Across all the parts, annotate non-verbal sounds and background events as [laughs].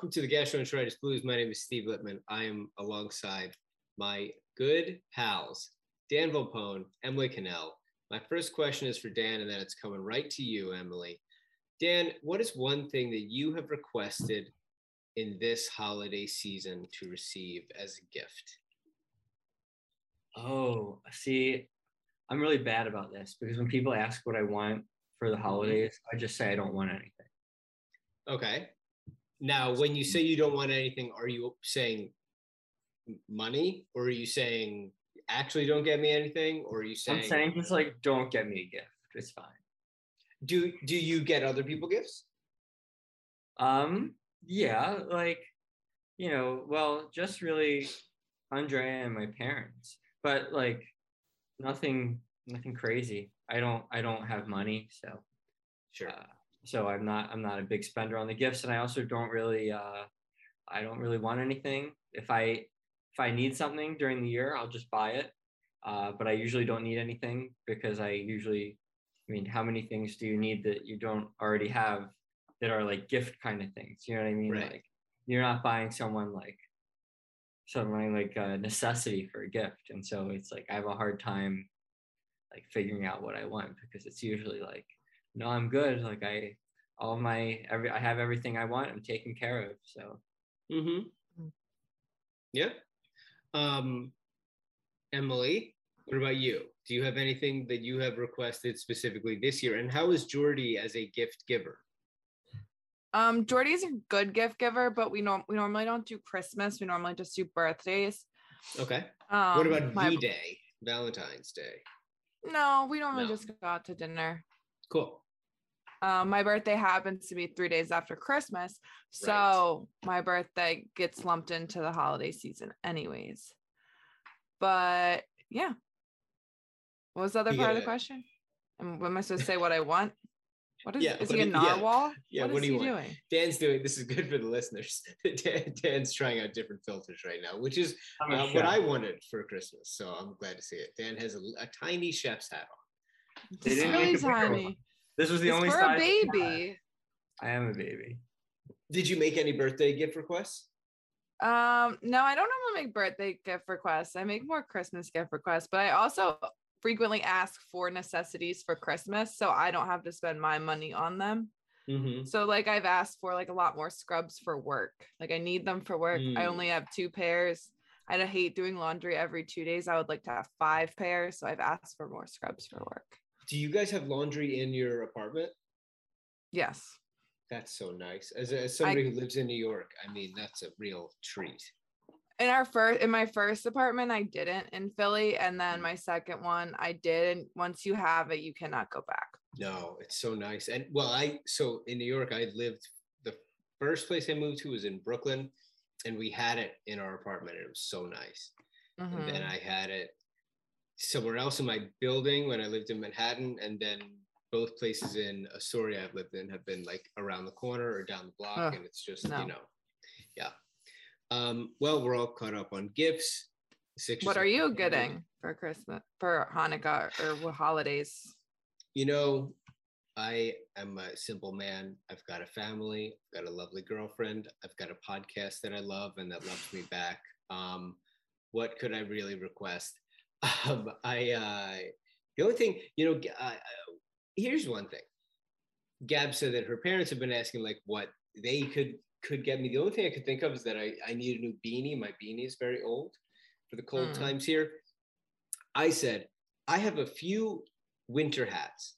Welcome to the Gastroenteritis Blues. My name is Steve Lippman. I am alongside my good pals, Dan Volpone, Emily Cannell. My first question is for Dan, and then it's coming right to you, Emily. Dan, what is one thing that you have requested in this holiday season to receive as a gift? Oh, see, I'm really bad about this because when people ask what I want for the mm-hmm. holidays, I just say I don't want anything. Okay. Now, when you say you don't want anything, are you saying money or are you saying actually don't get me anything or are you saying I'm saying just like don't get me a gift. It's fine. Do do you get other people gifts? Um yeah, like you know, well, just really Andrea and my parents. But like nothing nothing crazy. I don't I don't have money, so sure. Uh, so I'm not I'm not a big spender on the gifts, and I also don't really uh, I don't really want anything. If I if I need something during the year, I'll just buy it. Uh, but I usually don't need anything because I usually, I mean, how many things do you need that you don't already have that are like gift kind of things? You know what I mean? Right. Like you're not buying someone like something like a necessity for a gift, and so it's like I have a hard time like figuring out what I want because it's usually like no, I'm good. Like I, all my every, I have everything I want. I'm taken care of. So. Mm-hmm. Mm. Yeah. Um, Emily, what about you? Do you have anything that you have requested specifically this year? And how is Jordy as a gift giver? Um, Jordy's a good gift giver, but we know we normally don't do Christmas. We normally just do birthdays. Okay. Um, what about my, V-Day, Valentine's Day? No, we normally no. just go out to dinner. Cool. Um, my birthday happens to be three days after Christmas. So right. my birthday gets lumped into the holiday season, anyways. But yeah. What was the other part of the question? And am I supposed to say what I want? What is, yeah, is he a narwhal? Yeah, what, what do you doing? Want? Dan's doing this is good for the listeners. [laughs] Dan, Dan's trying out different filters right now, which is uh, what I wanted for Christmas. So I'm glad to see it. Dan has a, a tiny chef's hat on. It's really tiny. This was the it's only for a baby. I am a baby. Did you make any birthday gift requests? Um, no, I don't normally make birthday gift requests. I make more Christmas gift requests, but I also frequently ask for necessities for Christmas, so I don't have to spend my money on them. Mm-hmm. So like I've asked for like a lot more scrubs for work. Like I need them for work. Mm. I only have two pairs. I hate doing laundry every two days. I would like to have five pairs. So I've asked for more scrubs for work do you guys have laundry in your apartment? Yes. That's so nice. As, as somebody I, who lives in New York, I mean, that's a real treat. In our first, in my first apartment, I didn't in Philly, and then my second one, I did. And once you have it, you cannot go back. No, it's so nice. And well, I so in New York, I lived. The first place I moved to was in Brooklyn, and we had it in our apartment. And it was so nice. Mm-hmm. And then mm-hmm. I had it somewhere else in my building when I lived in Manhattan, and then both places in Astoria I've lived in have been like around the corner or down the block, oh, and it's just no. you know, yeah. Um, well, we're all caught up on gifts. what are you getting for Christmas, for Hanukkah, or holidays? You know, I am a simple man. I've got a family. I've got a lovely girlfriend. I've got a podcast that I love and that loves me back. Um, what could I really request? Um, I uh, the only thing you know, uh, here's one thing. Gab said that her parents have been asking like what they could could get me. The only thing I could think of is that I, I need a new beanie. My beanie is very old for the cold mm. times here. I said, I have a few winter hats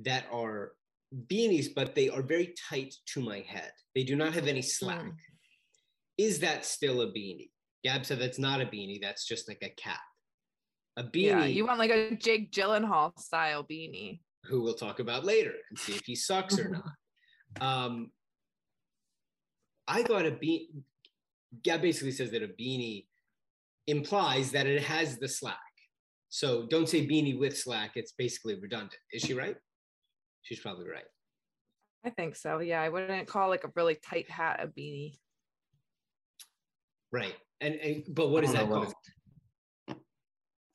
that are beanies, but they are very tight to my head. They do not have any slack. Mm. Is that still a beanie? Gab said that's not a beanie. That's just like a cap. A beanie. Yeah, you want like a Jake Gyllenhaal style beanie. Who we'll talk about later and see if he sucks or not. [laughs] Um, I thought a beanie. Gab basically says that a beanie implies that it has the slack. So don't say beanie with slack. It's basically redundant. Is she right? She's probably right. I think so. Yeah, I wouldn't call like a really tight hat a beanie. Right. And, and but what is that called?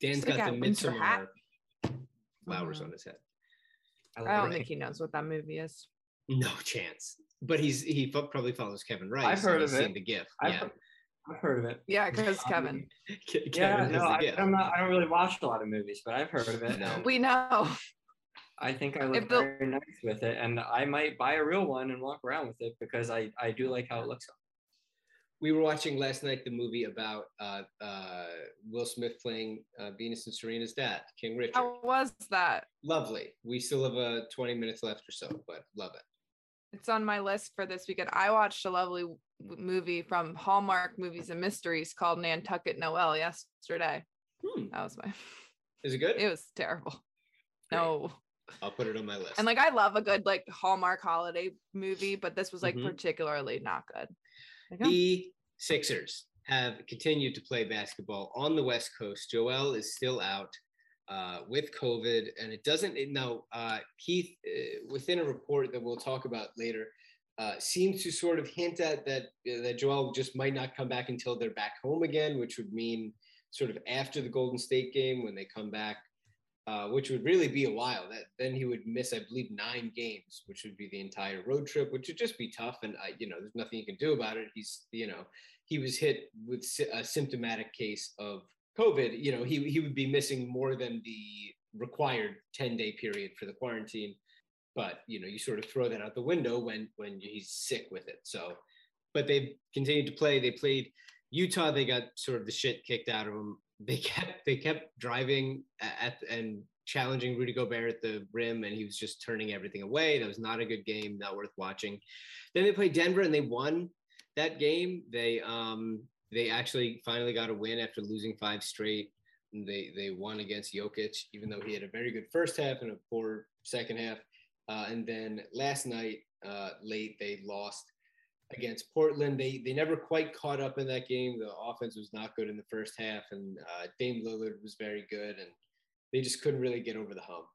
Dan's got the midsummer hat. flowers mm-hmm. on his head. I, I don't think he knows what that movie is. No chance. But he's he probably follows Kevin Rice. I've heard of it. The GIF. I've, yeah. I've heard of it. Yeah, because Kevin. Kevin. [laughs] Yeah, no, I, am not. I don't really watch a lot of movies, but I've heard of it. No. We know. I think I look the, very nice with it, and I might buy a real one and walk around with it because I I do like how it looks. We were watching last night the movie about uh, uh, Will Smith playing uh, Venus and Serena's dad, King Richard. How was that? Lovely. We still have uh, 20 minutes left or so, but love it. It's on my list for this weekend. I watched a lovely movie from Hallmark Movies and Mysteries called Nantucket Noel yesterday. Hmm. That was my. [laughs] Is it good? It was terrible. Great. No. I'll put it on my list. And like I love a good like Hallmark holiday movie, but this was like mm-hmm. particularly not good. The Sixers have continued to play basketball on the West Coast. Joel is still out uh, with COVID, and it doesn't. It, now, uh, Keith, uh, within a report that we'll talk about later, uh, seems to sort of hint at that uh, that Joel just might not come back until they're back home again, which would mean sort of after the Golden State game when they come back uh, which would really be a while. That then he would miss, I believe, nine games, which would be the entire road trip, which would just be tough. And I, you know, there's nothing you can do about it. He's, you know, he was hit with a symptomatic case of COVID. You know, he he would be missing more than the required 10 day period for the quarantine. But you know, you sort of throw that out the window when when he's sick with it. So, but they've continued to play. They played Utah. They got sort of the shit kicked out of them they kept they kept driving at and challenging Rudy Gobert at the rim, and he was just turning everything away. That was not a good game, not worth watching. Then they played Denver, and they won that game. They um they actually finally got a win after losing five straight. They they won against Jokic, even though he had a very good first half and a poor second half. Uh, and then last night, uh, late, they lost against Portland. They they never quite caught up in that game. The offense was not good in the first half, and uh, Dame Lillard was very good, and they just couldn't really get over the hump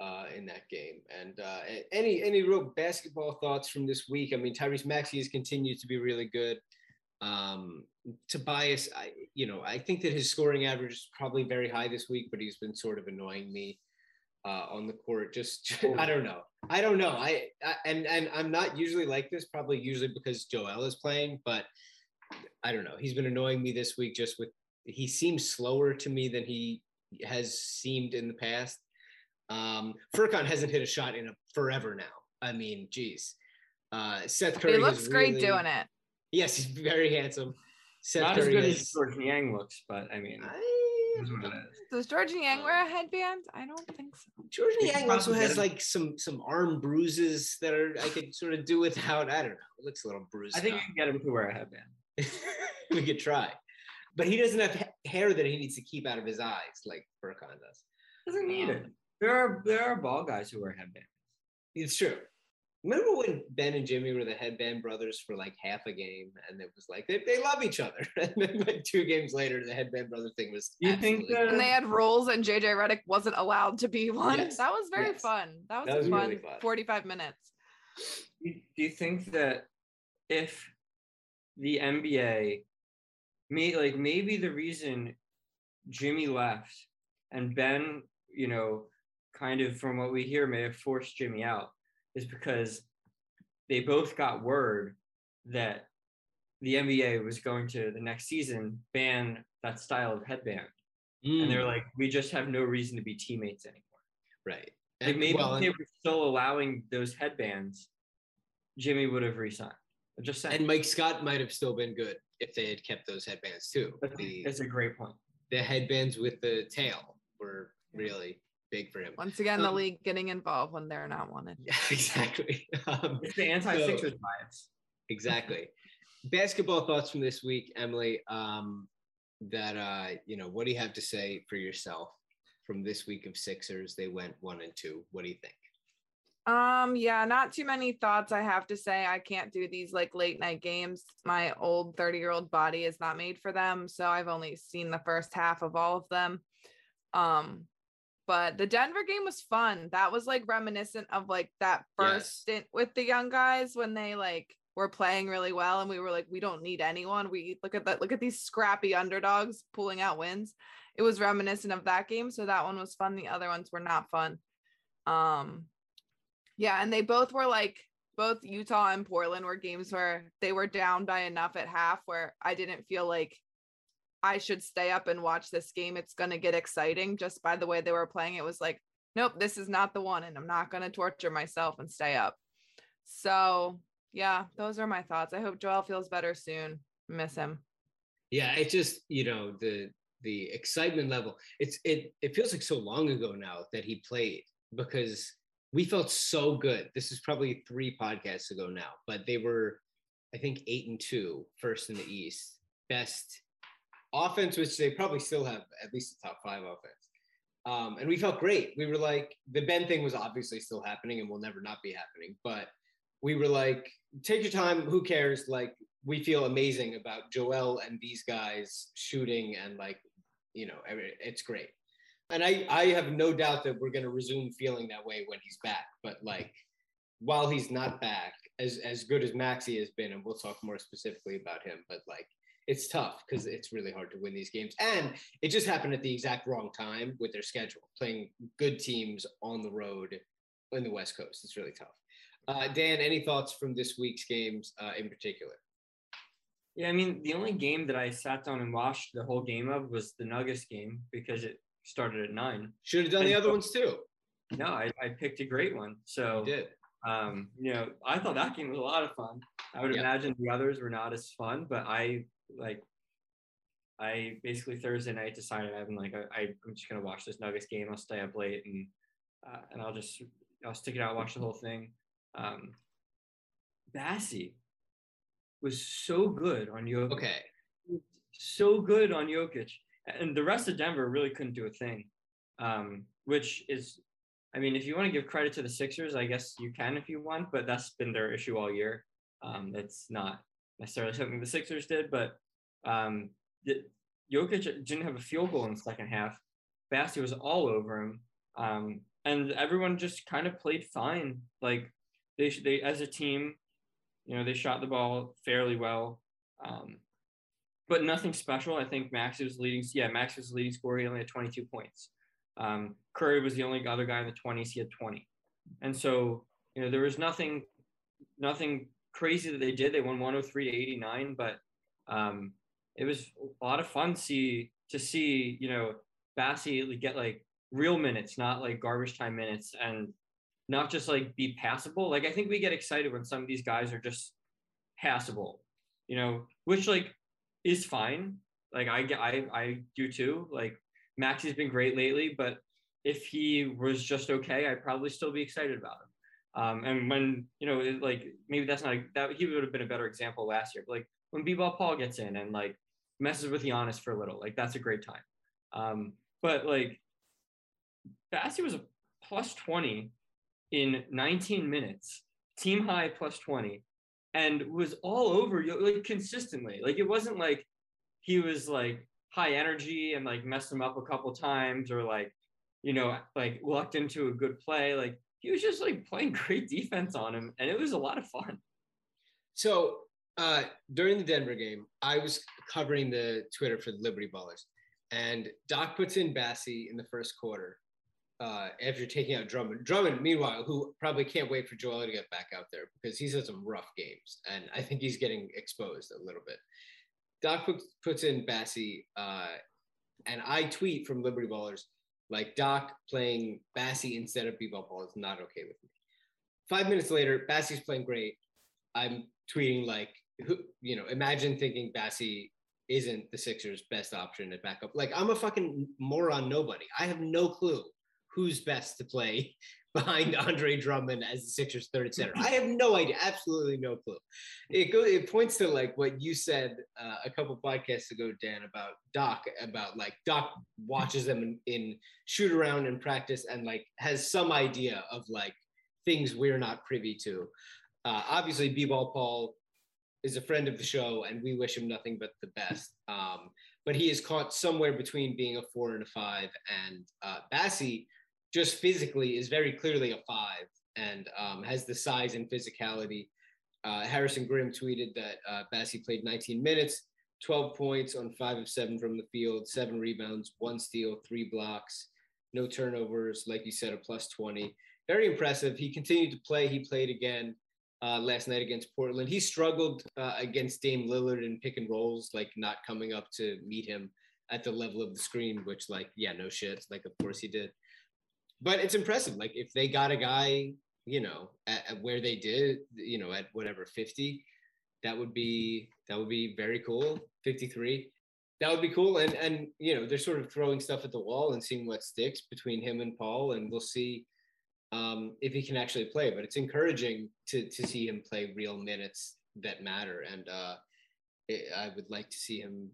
uh, in that game. And uh, any any real basketball thoughts from this week? I mean, Tyrese Maxey has continued to be really good. Um, Tobias, I you know I think that his scoring average is probably very high this week, but he's been sort of annoying me uh, on the court. Just [laughs] I don't know. I don't know. I, I, and and I'm not usually like this. Probably usually because Joel is playing, but I don't know. He's been annoying me this week. Just with he seems slower to me than he has seemed in the past. Um, Furkan hasn't hit a shot in a forever now. I mean, geez. Uh, Seth Curry. He looks great really, doing it. Yes, he's very handsome. Seth Not Curry as good as Georges Niang looks, but I mean. I, does Georges Niang wear a headband? I don't think so. Georges Niang also has like some some arm bruises that are I could sort of do without. I don't know. It looks a little bruised. I think you can get him to wear a headband. [laughs] we could try, but he doesn't have hair that he needs to keep out of his eyes like Furkan does. Doesn't need um, it. There are there are ball guys who wear headbands. It's true. Remember when Ben and Jimmy were the headband brothers for like half a game, and it was like they, they love each other. [laughs] and then like two games later, the headband brother thing was. You think that- and they had roles, and JJ Redick wasn't allowed to be one. Yes. That was very yes. fun. That was, that was fun, really fun. Forty-five minutes. Do you think that if the NBA, may like maybe the reason Jimmy left and Ben, you know, kind of from what we hear, may have forced Jimmy out is because they both got word that the NBA was going to the next season ban that style of headband. mm. and they're like, we just have no reason to be teammates anymore. Right. And like maybe well, they were still allowing those headbands, Jimmy would have resigned. just saying. And Mike Scott might have still been good if they had kept those headbands too. The, That's a great point. The headbands with the tail were really big for him. Once again, um, the league getting involved when they're not wanted. Yeah, [laughs] exactly. Um, it's the anti-Sixers so, bias. Exactly. Basketball thoughts from this week, Emily. Um, that uh, you know, what do you have to say for yourself from this week of Sixers? They went one and two. What do you think? Um, yeah, not too many thoughts I have to say. I can't do these like late night games. My old 30 year old body is not made for them. So I've only seen the first half of all of them. Um, but the Denver game was fun. That was like reminiscent of like that first yes. stint with the young guys when they like were playing really well and we were like, we don't need anyone. We look at that, look at these scrappy underdogs pulling out wins. It was reminiscent of that game. So that one was fun. The other ones were not fun. Um, yeah, and they both were like both Utah and Portland were games where they were down by enough at half where I didn't feel like I should stay up and watch this game. It's going to get exciting just by the way they were playing. It was like, nope, this is not the one, and I'm not going to torture myself and stay up. So, yeah, those are my thoughts. I hope Joel feels better soon. Miss him. Yeah, it just, you know, the the excitement level. It's it it feels like so long ago now that he played because we felt so good. This is probably three podcasts ago now, but they were, I think, eight and two, first in the East, best offense, which they probably still have at least the top five offense. Um, and we felt great. We were like, the Ben thing was obviously still happening and will never not be happening, but we were like, take your time. Who cares? Like, we feel amazing about Joel and these guys shooting and like, you know, it's great and I, I have no doubt that we're going to resume feeling that way when he's back. But like, while he's not back, as as good as Maxey has been, and we'll talk more specifically about him, but like, it's tough because it's really hard to win these games, and it just happened at the exact wrong time with their schedule, playing good teams on the road in the West Coast. It's really tough. Uh, Dan, any thoughts from this week's games uh, in particular? Yeah, I mean, the only game that I sat down and watched the whole game of was the Nuggets game because it started at nine. Should have done and the other ones too. No, I, I picked a great one. So you did. Um, you know, I thought that game was a lot of fun. I would imagine the others were not as fun, but I like I basically Thursday night decided I'm like I, I'm just gonna watch this Nuggets game. I'll stay up late and uh, and I'll just I'll stick it out, watch the whole thing. Um, Bassey was so good on Jokic. Okay. So good on Jokic and the rest of Denver really couldn't do a thing, um, which is, I mean, if you want to give credit to the Sixers, I guess you can if you want, but that's been their issue all year. Um, that's not necessarily something the Sixers did, but um, Jokic didn't have a field goal in the second half. Bassey was all over him, um, and everyone just kind of played fine. Like they, they as a team, you know, they shot the ball fairly well. Um, but nothing special. I think Max was leading. Yeah, Max was leading scorer. He only had 22 points. Um, Curry was the only other guy in the 20s. He had 20. And so, you know, there was nothing, nothing crazy that they did. They won 103 to 89, but um, it was a lot of fun to see to see, you know, Bassey get like real minutes, not like garbage time minutes, and not just like be passable. Like I think we get excited when some of these guys are just passable, you know, which like is fine. Like I get, I I do too. Like Maxey's been great lately, but if he was just okay, I'd probably still be excited about him. Um, and when you know, it, like maybe that's not a, that he would have been a better example last year. But like when B-ball Paul gets in and like messes with Giannis for a little, like that's a great time. Um, but like Bassey was a plus 20 in 19 minutes, team high plus 20 and was all over like consistently. Like it wasn't like he was like high energy and like messed him up a couple times or like you know like lucked into a good play. Like he was just like playing [laughs] great defense on him, and it was a lot of fun. So uh, during the Denver game, I was covering the Twitter for the Liberty Ballers, and Doc puts in Bassey in the first quarter, uh, after taking out Drummond. Drummond, meanwhile, who probably can't wait for Joel to get back out there because he's had some rough games, and I think he's getting exposed a little bit. Doc puts in Bassey uh, and I tweet from Liberty Ballers like Doc playing Bassey instead of B-ball Paul is not okay with me. Five minutes later, Bassey's playing great. I'm tweeting like, who, you know, imagine thinking Bassey isn't the Sixers' best option at backup. Like I'm a fucking moron, nobody. I have no clue who's best to play [laughs] behind Andre Drummond as the Sixers' third center. I have no idea, absolutely no clue. It goes, it points to like what you said uh, a couple podcasts ago, Dan, about Doc, about like Doc watches them in, in shoot around and practice and like has some idea of like things we're not privy to. Uh, obviously, B-ball Paul is a friend of the show, and we wish him nothing but the best. Um, but he is caught somewhere between being a four and a five, and uh, Bassey just physically is very clearly a five and um, has the size and physicality. Uh, Harrison Grimm tweeted that uh, played 19 minutes, 12 points on five of seven from the field, seven rebounds, one steal, three blocks, no turnovers. Like you said, a plus 20. Very impressive. He continued to play. He played again uh, last night against Portland. He struggled uh, against Dame Lillard in pick and rolls, like not coming up to meet him at the level of the screen, which, like, yeah, no shit. Like, of course he did but it's impressive. Like if they got a guy, you know, at, at, where they did, you know, at whatever 50, that would be that would be very cool. 53. That would be cool. And and you know, they're sort of throwing stuff at the wall and seeing what sticks between him and Paul, and we'll see um, if he can actually play. But it's encouraging to to see him play real minutes that matter. And uh, it, I would like to see him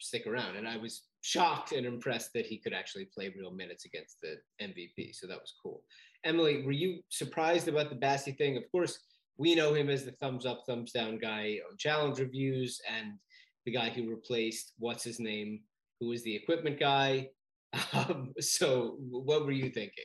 stick around. And I was shocked and impressed that he could actually play real minutes against the MVP. So that was cool. Emily, were you surprised about the Bassey thing? Of course, we know him as the thumbs up, thumbs down guy on challenge reviews and the guy who replaced what's his name, who was the equipment guy. [laughs] Um, so what were you thinking?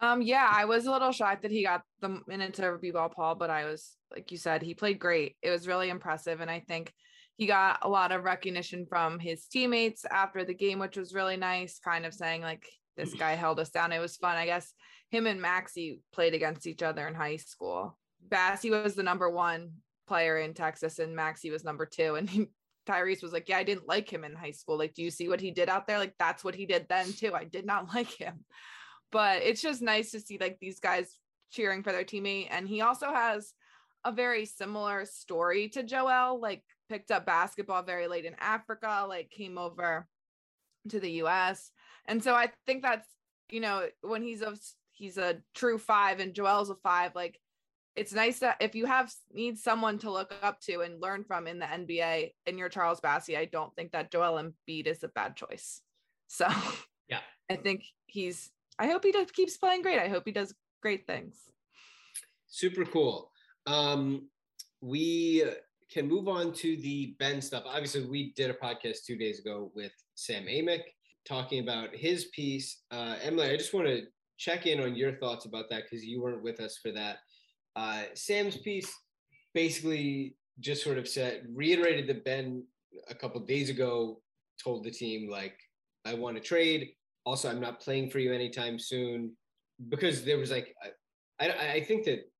Um, yeah, I was a little shocked that he got the minutes over B-ball Paul, but I was like you said, he played great. It was really impressive. And I think he got a lot of recognition from his teammates after the game, which was really nice, kind of saying like this mm. guy held us down. It was fun. I guess him and Maxey played against each other in high school. Bassey was the number one player in Texas and Maxey was number two. And he, Tyrese was like, Yeah, I didn't like him in high school. Like, do you see what he did out there? Like, that's what he did then too. I did not [laughs] like him. But it's just nice to see like these guys cheering for their teammate. And he also has a very similar story to Joel. Like picked up basketball very late in Africa, like came over to the US. And so I think that's, you know, when he's a he's a true five and Joel's a five, like it's nice that if you have need someone to look up to and learn from in the NBA and you're Charles Bassey, I don't think that Joel Embiid is a bad choice. So yeah, [laughs] I think he's I hope he does keeps playing great. I hope he does great things. Super cool. Um we can move on to the Ben stuff. Obviously, we did a podcast two days ago with Sam Amick talking about his piece. Uh, Emily, I just want to check in on your thoughts about that because you weren't with us for that. Uh, Sam's piece basically just sort of said, reiterated that Ben a couple days ago told the team, like, I want to trade. Also, I'm not playing for you anytime soon because there was like, I, I think that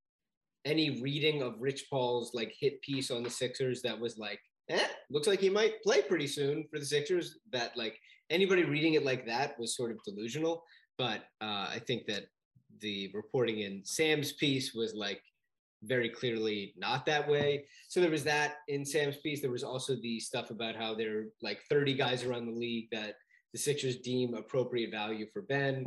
any reading of Rich Paul's like hit piece on the Sixers that was like, eh, looks like he might play pretty soon for the Sixers. That like anybody reading it like that was sort of delusional. But uh, I think that the reporting in Sam's piece was like very clearly not that way. So there was that in Sam's piece. There was also the stuff about how there are like 30 guys around the league that the Sixers deem appropriate value for Ben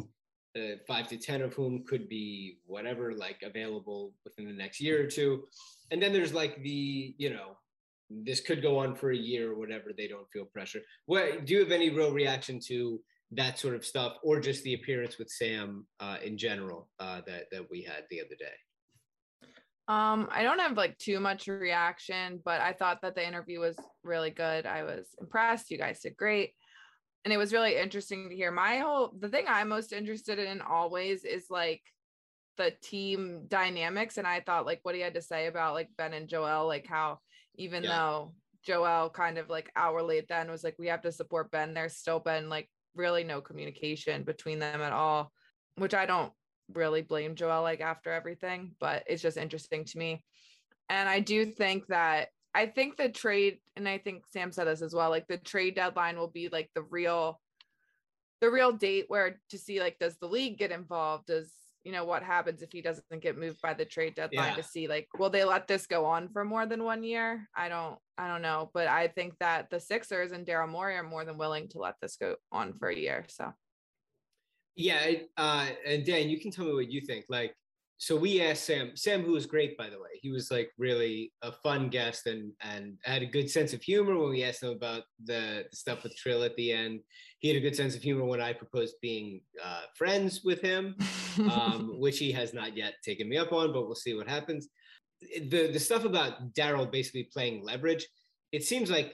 uh, five to 10 of whom could be whatever, like available within the next year or two. And then there's like the, you know, this could go on for a year or whatever. They don't feel pressure. What do you have any real reaction to that sort of stuff or just the appearance with Sam uh, in general uh, that, that we had the other day? Um, I don't have like too much reaction, but I thought that the interview was really good. I was impressed. You guys did great and it was really interesting to hear my whole the thing i'm most interested in always is like the team dynamics and i thought like what he had to say about like ben and joel like how even yeah. though joel kind of like hourly then was like we have to support ben there's still been like really no communication between them at all which i don't really blame joel like after everything but it's just interesting to me and i do think that I think the trade, and I think Sam said this as well, like the trade deadline will be like the real the real date where to see like does the league get involved? Does you know what happens if he doesn't get moved by the trade deadline yeah. to see like will they let this go on for more than one year i don't i don't know but i think that the sixers and daryl morey are more than willing to let this go on for a year so yeah uh and dan you can tell me what you think like so we asked Sam, Sam, who was great, by the way. He was like really a fun guest and and had a good sense of humor when we asked him about the, stuff with Trill at the end. He had a good sense of humor when I proposed being uh, friends with him, um, [laughs] which he has not yet taken me up on, but we'll see what happens. The the stuff about Daryl basically playing leverage, it seems like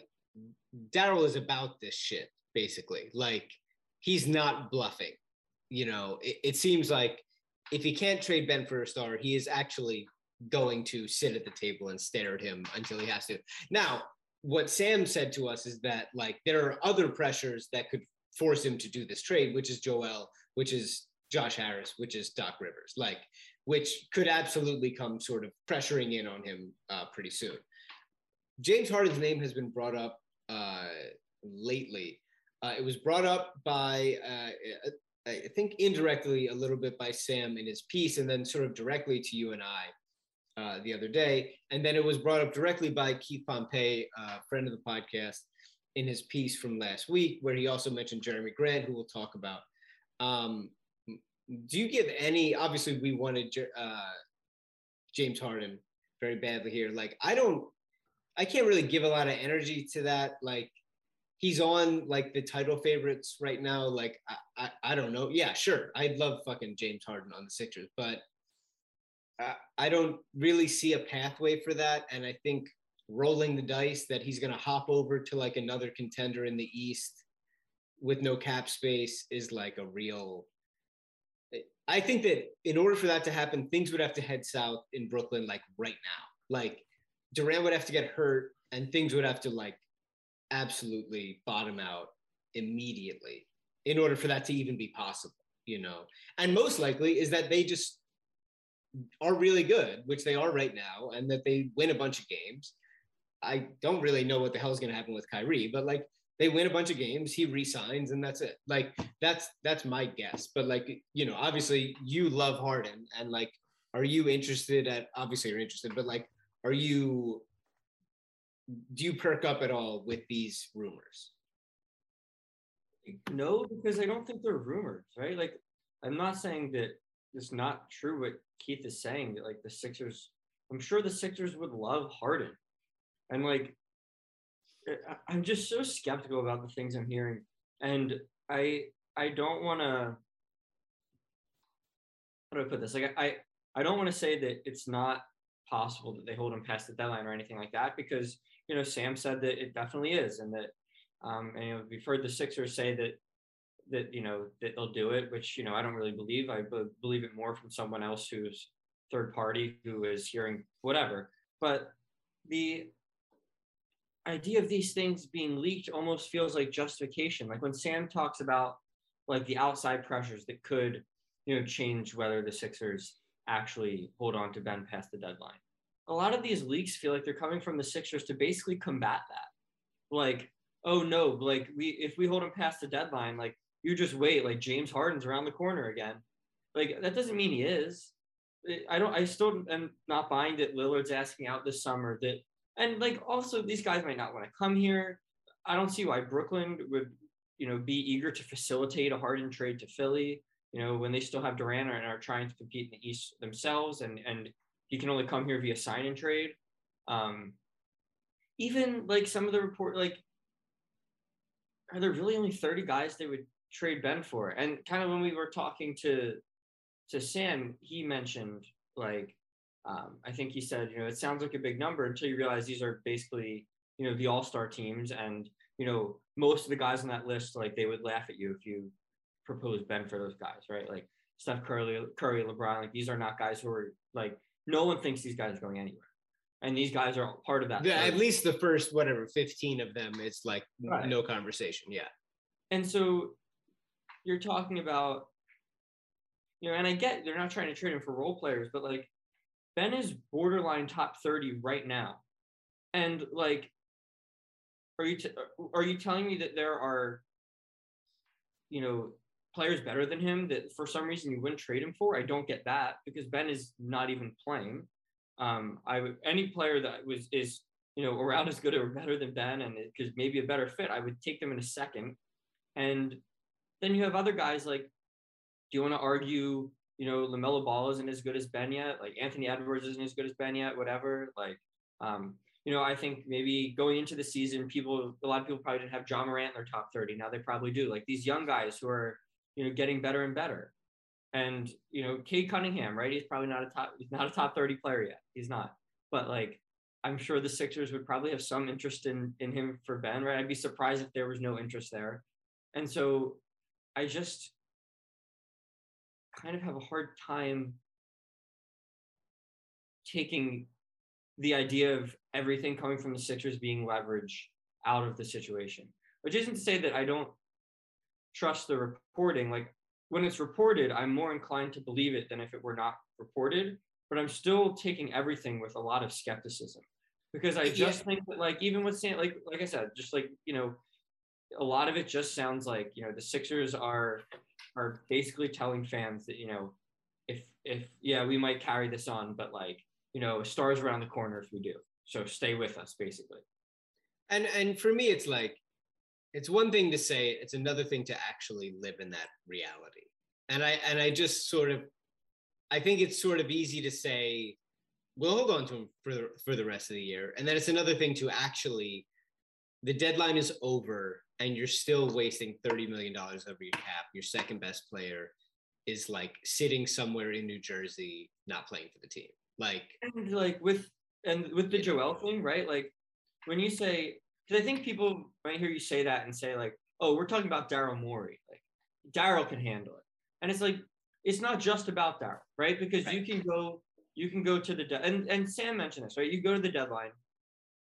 Daryl is about this shit basically. Like he's not bluffing. You know, it, it seems like if he can't trade Ben for a star, he is actually going to sit at the table and stare at him until he has to. Now, what Sam said to us is that like there are other pressures that could force him to do this trade, which is Joel, which is Josh Harris, which is Doc Rivers, like which could absolutely come sort of pressuring in on him uh, pretty soon. James Harden's name has been brought up uh, lately. Uh, it was brought up by uh, I think indirectly a little bit by Sam in his piece, and then sort of directly to you and I uh, the other day. And then it was brought up directly by Keith Pompey, uh, friend of the podcast, in his piece from last week, where he also mentioned Jerami Grant, who we'll talk about. Um, do you give any? Obviously, we wanted uh, James Harden very badly here. Like, I don't, I can't really give a lot of energy to that. Like, he's on like the title favorites right now. Like I, I, I don't know. Yeah, sure. I'd love fucking James Harden on the Sixers, but I, I don't really see a pathway for that. And I think rolling the dice that he's going to hop over to like another contender in the East with no cap space is like a real. I think that in order for that to happen, things would have to head south in Brooklyn like right now. Like Durant would have to get hurt and things would have to like absolutely bottom out immediately in order for that to even be possible, you know. And most likely is that they just are really good, which they are right now, and that they win a bunch of games. I don't really know what the hell is going to happen with Kyrie, but like they win a bunch of games, he resigns, and that's it. Like that's that's my guess. But like you know, obviously you love Harden, and like, are you interested at? Obviously you're interested, but like, are you do you perk up at all with these rumors? No, because I don't think they're rumors, right? Like, I'm not saying that it's not true what Keith is saying that like the Sixers, I'm sure the Sixers would love Harden. And like, I'm just so skeptical about the things I'm hearing. And I, I don't want to, how do I put this? Like, I, I don't want to say that it's not possible that they hold him past the deadline or anything like that because you know, Sam said that it definitely is, and that, um, and you know, we've heard the Sixers say that that you know that they'll do it, which you know I don't really believe. I b- believe it more from someone else who's third party who is hearing whatever. But the idea of these things being leaked almost feels like justification. Like when Sam talks about like the outside pressures that could, you know, change whether the Sixers actually hold on to Ben past the deadline a lot of these leaks feel like they're coming from the Sixers to basically combat that. Like, oh no, like we if we hold him past the deadline, like you just wait, like James Harden's around the corner again. Like that doesn't mean he is. I don't. I still am not buying that Lillard's asking out this summer. That and like also these guys might not want to come here. I don't see why Brooklyn would you know be eager to facilitate a Harden trade to Philly. You know when they still have Durant and are trying to compete in the East themselves, and and he can only come here via sign and trade. Um, even like some of the report, like, are there really only 30 guys they would trade Ben for? And kind of when we were talking to to Sam, he mentioned like, um, I think he said, you know, it sounds like a big number until you realize these are basically, you know, the all star teams, and you know, most of the guys on that list, like, they would laugh at you if you propose Ben for those guys, right? Like Steph Curry, Curry, LeBron, like these are not guys who are like no one thinks these guys are going anywhere. And these guys are part of that. Yeah, at least the first, whatever, 15 of them, it's like right. no conversation. Yeah. And so you're talking about, you know, and I get they're not trying to trade him for role players, but like Ben is borderline top 30 right now And like, are you t- are you telling me that there are, you know, players better than him that for some reason you wouldn't trade him for? I don't get that because Ben is not even playing. Um, I would any player that was is you know around as good or better than Ben and because maybe a better fit, I would take them in a second. And then you have other guys like, do you want to argue? You know, Lamelo Ball isn't as good as Ben yet. Like Anthony Edwards isn't as good as Ben yet. Whatever. Like, um, you know, I think maybe going into the season, people, a lot of people probably didn't have Ja Morant in their top 30. Now they probably do. Like these young guys who are, you know, getting better and better. And, you know, Cade Cunningham, right? He's probably not a top, he's not a top 30 player yet. He's not. But like, I'm sure the Sixers would probably have some interest in in him for Ben, right? I'd be surprised if there was no interest there. And so I just kind of have a hard time taking the idea of everything coming from the Sixers being leverage out of the situation, which isn't to say that I don't trust the reporting. Like when it's reported, I'm more inclined to believe it than if it were not reported. But I'm still taking everything with a lot of skepticism because I just yeah. think that like even with Sam, like like I said, just like you know, a lot of it just sounds like you know the Sixers are are basically telling fans that you know if if yeah we might carry this on, but like you know stars around the corner if we do. So stay with us, basically. And and for me, it's like it's one thing to say it's another thing to actually live in that reality. And I and I just sort of I think it's sort of easy to say we'll hold on to him for the, for the rest of the year. And then it's another thing to actually, the deadline is over and you're still wasting $30 million over your cap. Your second best player is like sitting somewhere in New Jersey, not playing for the team. Like, and like with, and with the Joel thing, right? Like when you say, because I think people might hear you say that and say like, oh, we're talking about Daryl Morey. Like Daryl can handle it. And it's like, it's not just about Daryl, right? Because right. you can go you can go to the de- and and Sam mentioned this, right? You go to the deadline,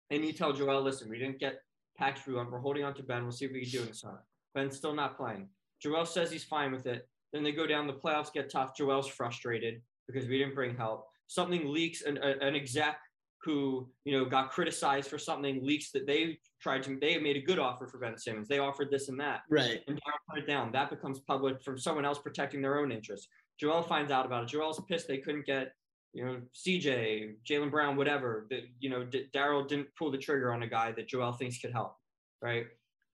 and you tell Joel, listen, we didn't get Paxton. We're holding on to Ben. We'll see if we can do in the summer. Ben's still not playing. Joel says he's fine with it. Then they go down. The playoffs get tough. Joel's frustrated because we didn't bring help. Something leaks. An, an exec who you know got criticized for something leaks that they tried to. They made a good offer for Ben Simmons. They offered this and that. Right. And Daryl put it down. That becomes public from someone else protecting their own interests. Joel finds out about it. Joel's pissed they couldn't get you know, CJ, Jaylen Brown, whatever. That you know, D- Daryl didn't pull the trigger on a guy that Joel thinks could help, right?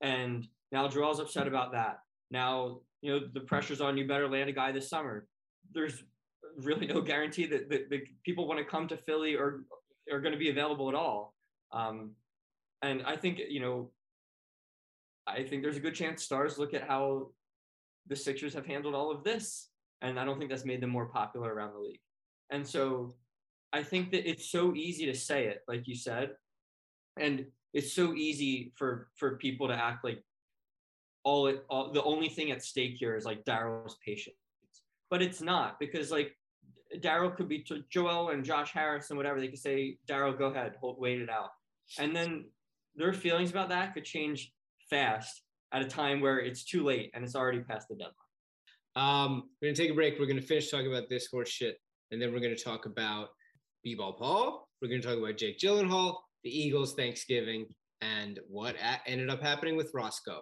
And now Joel's upset about that. Now, you know, the pressure's on you. Better land a guy this summer. There's really no guarantee that the, the people want to come to Philly or are going to be available at all. Um, and I think you know, I think there's a good chance stars look at how the Sixers have handled all of this, and I don't think that's made them more popular around the league. And so I think that it's so easy to say it, like you said, and it's so easy for for people to act like all it all the only thing at stake here is like Daryl's patience, but it's not because like Daryl could be to Joel and Josh Harris and whatever they could say, Daryl, go ahead, hold, wait it out, and then their feelings about that could change fast at a time where it's too late and it's already past the deadline. Um, we're gonna take a break. We're gonna finish talking about this horse shit and then we're going to talk about B-Ball Paul. We're going to talk about Jake Gyllenhaal, the Eagles Thanksgiving, and what ended up happening with Roscoe.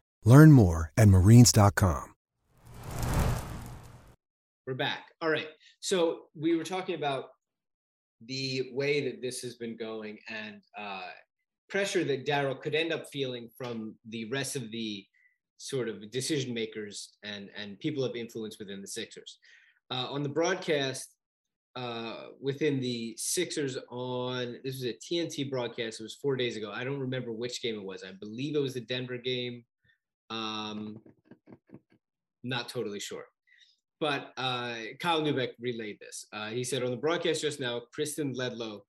Learn more at marines.com. We're back. All right. So we were talking about the way that this has been going and uh, pressure that Daryl could end up feeling from the rest of the sort of decision makers and and people of influence within the Sixers. Uh, on the broadcast, uh, within the Sixers on this was a TNT broadcast. It was four days ago. I don't remember which game it was. I believe it was the Denver game. Um, not totally sure. But uh, Kyle Neubeck relayed this. Uh, he said on the broadcast just now, Kristen Ledlow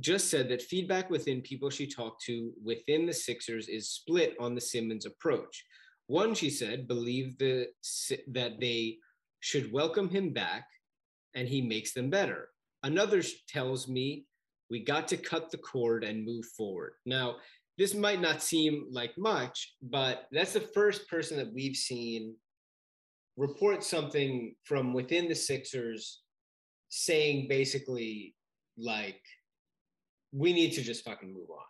just said that feedback within people she talked to within the Sixers is split on the Simmons approach. One, she said, believe the, that they should welcome him back and he makes them better. Another tells me we got to cut the cord and move forward. Now, this might not seem like much, but that's the first person that we've seen report something from within the Sixers saying basically like we need to just fucking move on.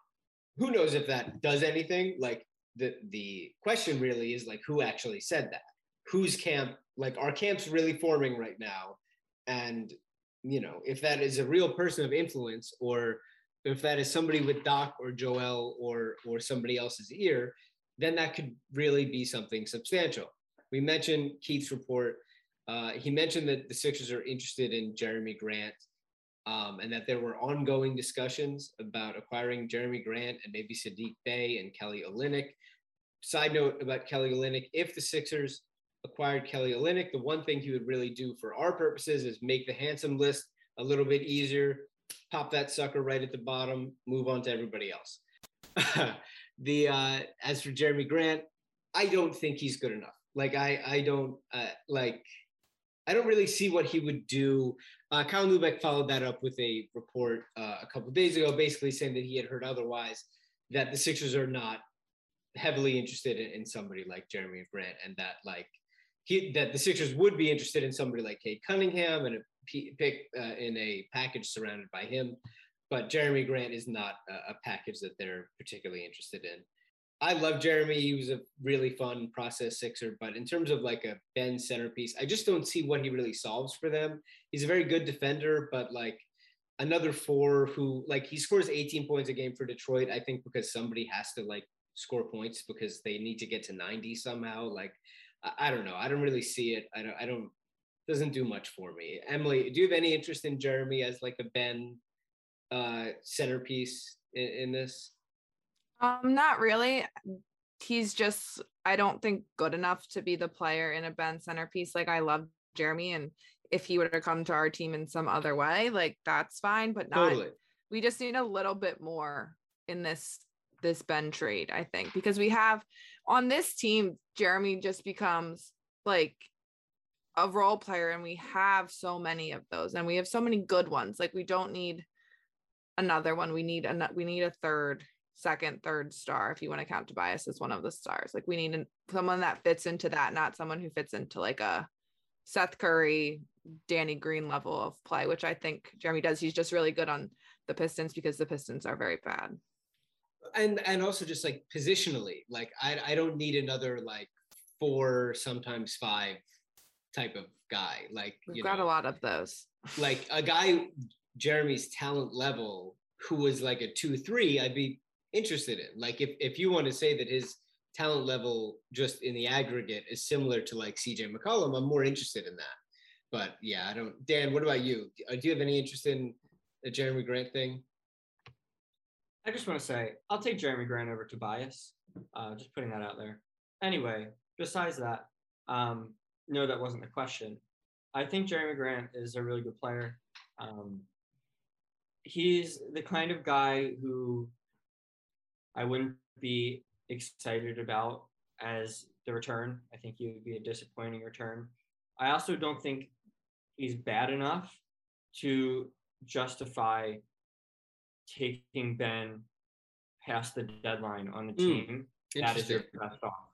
Who knows if that does anything? Like the the question really is like who actually said that? Whose camp like our camp's really forming right now and you know if that is a real person of influence or if that is somebody with Doc or Joel or or somebody else's ear, then that could really be something substantial. We mentioned Keith's report. Uh, he mentioned that the Sixers are interested in Jerami Grant um, and that there were ongoing discussions about acquiring Jerami Grant and maybe Saddiq Bey and Kelly Olynyk. Side note about Kelly Olynyk, if the Sixers acquired Kelly Olynyk, the one thing he would really do for our purposes is make the handsome list a little bit easier, pop that sucker right at the bottom, move on to everybody else. [laughs] the uh, as for Jerami Grant, I don't think he's good enough. Like I I don't uh, like I don't really see what he would do. Uh, Kyle Neubeck followed that up with a report uh, a couple days ago, basically saying that he had heard otherwise, that the Sixers are not heavily interested in, in somebody like Jerami Grant, and that like he that the Sixers would be interested in somebody like Cade Cunningham and pick uh, in a package surrounded by him. But Jerami Grant is not a, a package that they're particularly interested in. I love Jerami. He was a really fun process sixer, but in terms of like a Ben centerpiece, I just don't see what he really solves for them. He's a very good defender, but like another four who like he scores 18 points a game for Detroit, I think because somebody has to like score points because they need to get to 90 somehow. Like I, I don't know. I don't really see it. I don't I don't doesn't do much for me. Emily, do you have any interest in Jerami as like a Ben uh centerpiece in, in this? Um, not really. He's just I don't think good enough to be the player in a Ben centerpiece. Like I love Jerami, and if he would have come to our team in some other way, like that's fine, but not. Totally. We just need a little bit more in this this Ben trade, I think, because we have on this team, Jerami just becomes like a role player, and we have so many of those, and we have so many good ones. Like we don't need another one. We need a we need a third second, third star if you want to count Tobias as one of the stars. Like we need an, someone that fits into that, not someone who fits into like a Seth Curry, Danny Green level of play, which I think Jerami does. He's just really good on the Pistons because the Pistons are very bad. And and also just like positionally, like I I don't need another like four, sometimes five type of guy. Like we've got know, a lot of those. [laughs] Like a guy Jerami's talent level who was like a two three, I'd be interested in. Like if if you want to say that his talent level just in the aggregate is similar to like CJ McCollum, I'm more interested in that. But yeah, I don't. Dan, what about you? Uh, do you have any interest in the Jerami Grant thing? I just want to say I'll take Jerami Grant over Tobias. Uh, just putting that out there. Anyway, besides that, um, no, that wasn't the question. I think Jerami Grant is a really good player. Um, he's the kind of guy who I wouldn't be excited about as the return. I think he would be a disappointing return. I also don't think he's bad enough to justify taking Ben past the deadline on the hmm. team. Mm, that is your best offer.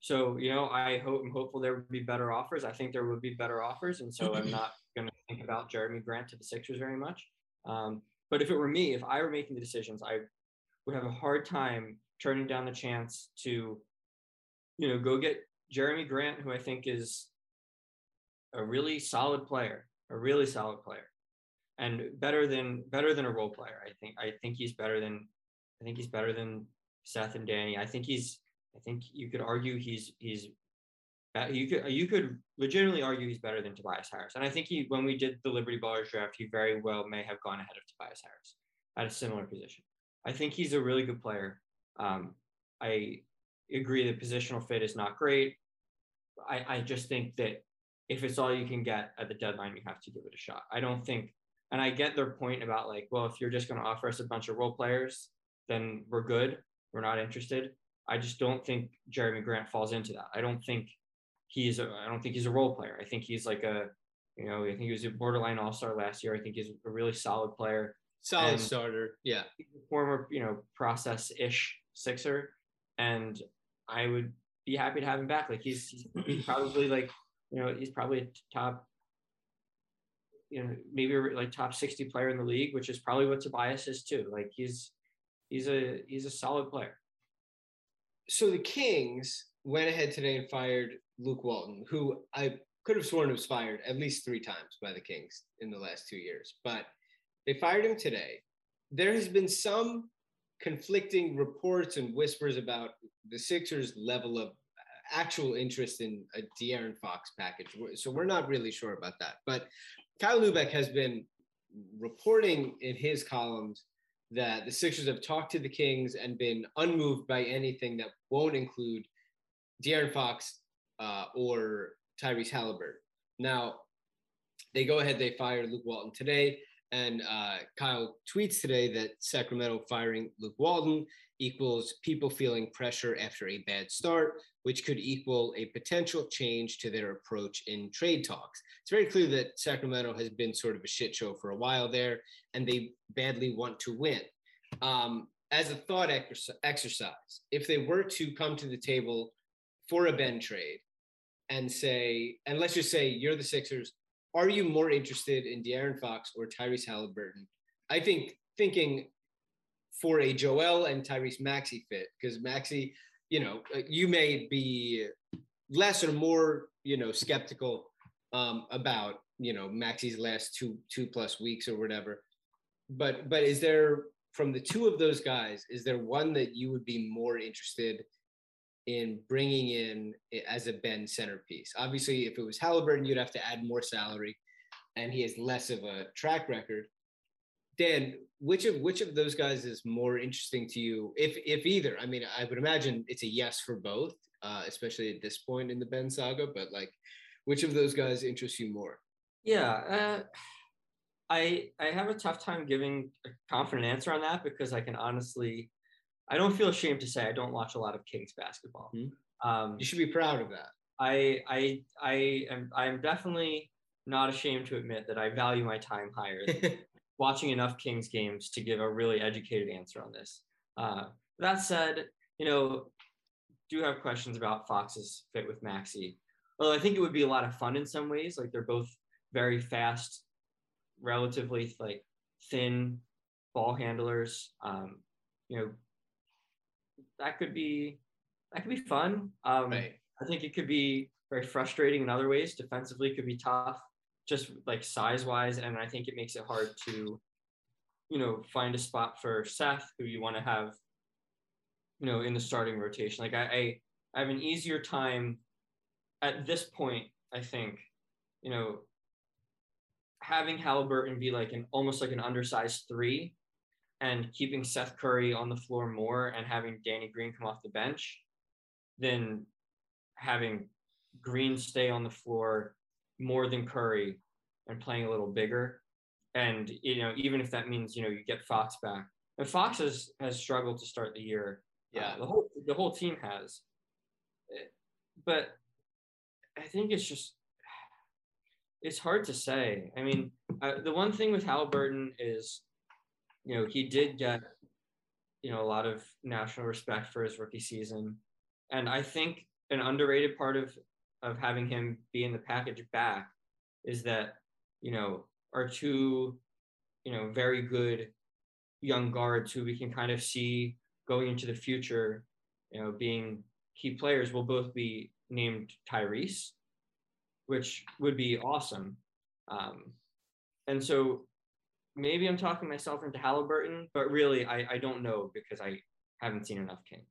So, you know, I hope I'm hopeful there would be better offers. I think there would be better offers. And so I'm not going to think about Jerami Grant to the Sixers very much. Um, but if it were me, if I were making the decisions, I would have a hard time turning down the chance to, you know, go get Jerami Grant, who I think is a really solid player, a really solid player. and better than better than a role player. I think I think he's better than I think he's better than Seth and Danny. I think he's I think you could argue he's he's you could you could legitimately argue he's better than Tobias Harris. And I think he when we did the Liberty Ballers draft, he very well may have gone ahead of Tobias Harris at a similar position. I think he's a really good player. Um, I agree that positional fit is not great. I, I just think that if it's all you can get at the deadline, you have to give it a shot. I don't think, and I get their point about like, well, if you're just going to offer us a bunch of role players, then we're good. We're not interested. I just don't think Jerami Grant falls into that. I don't think he's a, I don't think he's a role player. I think he's like a, you know, I think he was a borderline all star last year. I think he's a really solid player. Solid and starter. Yeah. Former, you know, process ish Sixer. And I would be happy to have him back. Like he's, he's probably like, you know, he's probably a top, you know, maybe like top 60 player in the league, which is probably what Tobias is too. Like he's, he's a, he's a solid player. So the Kings went ahead today and fired Luke Walton, who I could have sworn was fired at least three times by the Kings in the last two years, but they fired him today. There has been some conflicting reports and whispers about the Sixers' level of actual interest in a De'Aaron Fox package. So we're not really sure about that. But Kyle Neubeck has been reporting in his columns that the Sixers have talked to the Kings and been unmoved by anything that won't include De'Aaron Fox uh, or Tyrese Halliburton. Now, they go ahead, they fire Luke Walton today. And uh, Kyle tweets today that Sacramento firing Luke Walton equals people feeling pressure after a bad start, which could equal a potential change to their approach in trade talks. It's very clear that Sacramento has been sort of a shit show for a while there, and they badly want to win. Um, as a thought exercise, if they were to come to the table for a Ben trade and say, and let's just say you're the Sixers, are you more interested in De'Aaron Fox or Tyrese Halliburton? I think thinking for a Joel and Tyrese Maxey fit, because Maxey, you know, you may be less or more, you know, skeptical um, about, you know, Maxey's last two two plus weeks or whatever. But but is there from the two of those guys, is there one that you would be more interested in bringing in as a Ben centerpiece. Obviously, if it was Halliburton, you'd have to add more salary, and he has less of a track record. Dan, which of which of those guys is more interesting to you, if if either? I mean, I would imagine it's a yes for both, uh, especially at this point in the Ben saga. But like, which of those guys interests you more? Yeah, uh, I I have a tough time giving a confident answer on that because I can honestly I don't feel ashamed to say I don't watch a lot of Kings basketball. Mm-hmm. Um, you should be proud of that. I I I am I am definitely not ashamed to admit that I value my time higher [laughs] watching enough Kings games to give a really educated answer on this. Uh, that said, you know, do have questions about Fox's fit with Maxey. Well, I think it would be a lot of fun in some ways. Like they're both very fast, relatively like thin ball handlers. Um, you know, that could be that could be fun. Um, right. I think it could be very frustrating in other ways. Defensively, could be tough, just like size wise, and I think it makes it hard to, you know, find a spot for Seth, who you want to have, you know, in the starting rotation. Like I, I, I have an easier time at this point. I think, you know, having Halliburton be like an almost like an undersized three and keeping Seth Curry on the floor more and having Danny Green come off the bench than having Green stay on the floor more than Curry and playing a little bigger. And you know, even if that means you know you get Fox back, and Fox has has struggled to start the year. Yeah, uh, the whole the whole team has. But I think it's just it's hard to say. I mean, uh, the one thing with Halliburton is you know, he did get, you know, a lot of national respect for his rookie season. And I think an underrated part of of having him be in the package back is that, you know, our two, you know, very good young guards who we can kind of see going into the future, you know, being key players will both be named Tyrese, which would be awesome. Um, and so maybe I'm talking myself into Halliburton, but really I, I don't know because I haven't seen enough Kings.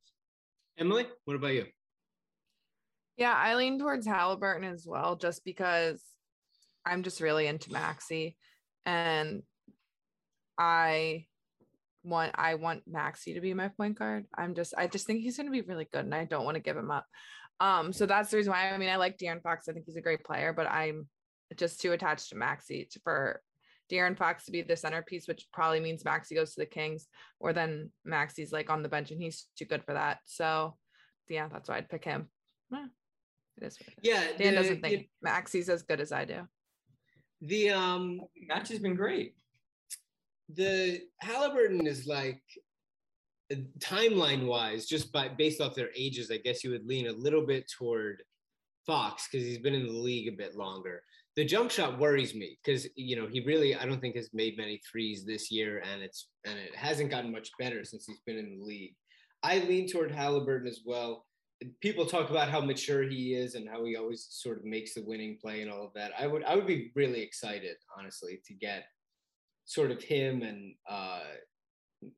Emily, what about you? Yeah, I lean towards Halliburton as well, just because I'm just really into Maxey, and I want I want Maxey to be my point guard. I'm just I just think he's going to be really good, and I don't want to give him up. Um, so that's the reason why. I mean, I like De'Aaron Fox. I think he's a great player, but I'm just too attached to Maxey for De'Aaron Fox to be the centerpiece, which probably means Maxey goes to the Kings, or then Maxey's like on the bench and he's too good for that. So yeah, that's why I'd pick him. Eh, it is. It is. Yeah, Dan the- doesn't think you- Maxey's as good as I do. the um Match has been great. the Halliburton is like timeline wise, just by based off their ages, I guess you would lean a little bit toward Fox because he's been in the league a bit longer. The jump shot worries me because you know he really I don't think has made many threes this year, and it's and it hasn't gotten much better since he's been in the league. I lean toward Halliburton as well. People talk about how mature he is and how he always sort of makes the winning play and all of that. I would I would be really excited, honestly, to get sort of him and uh,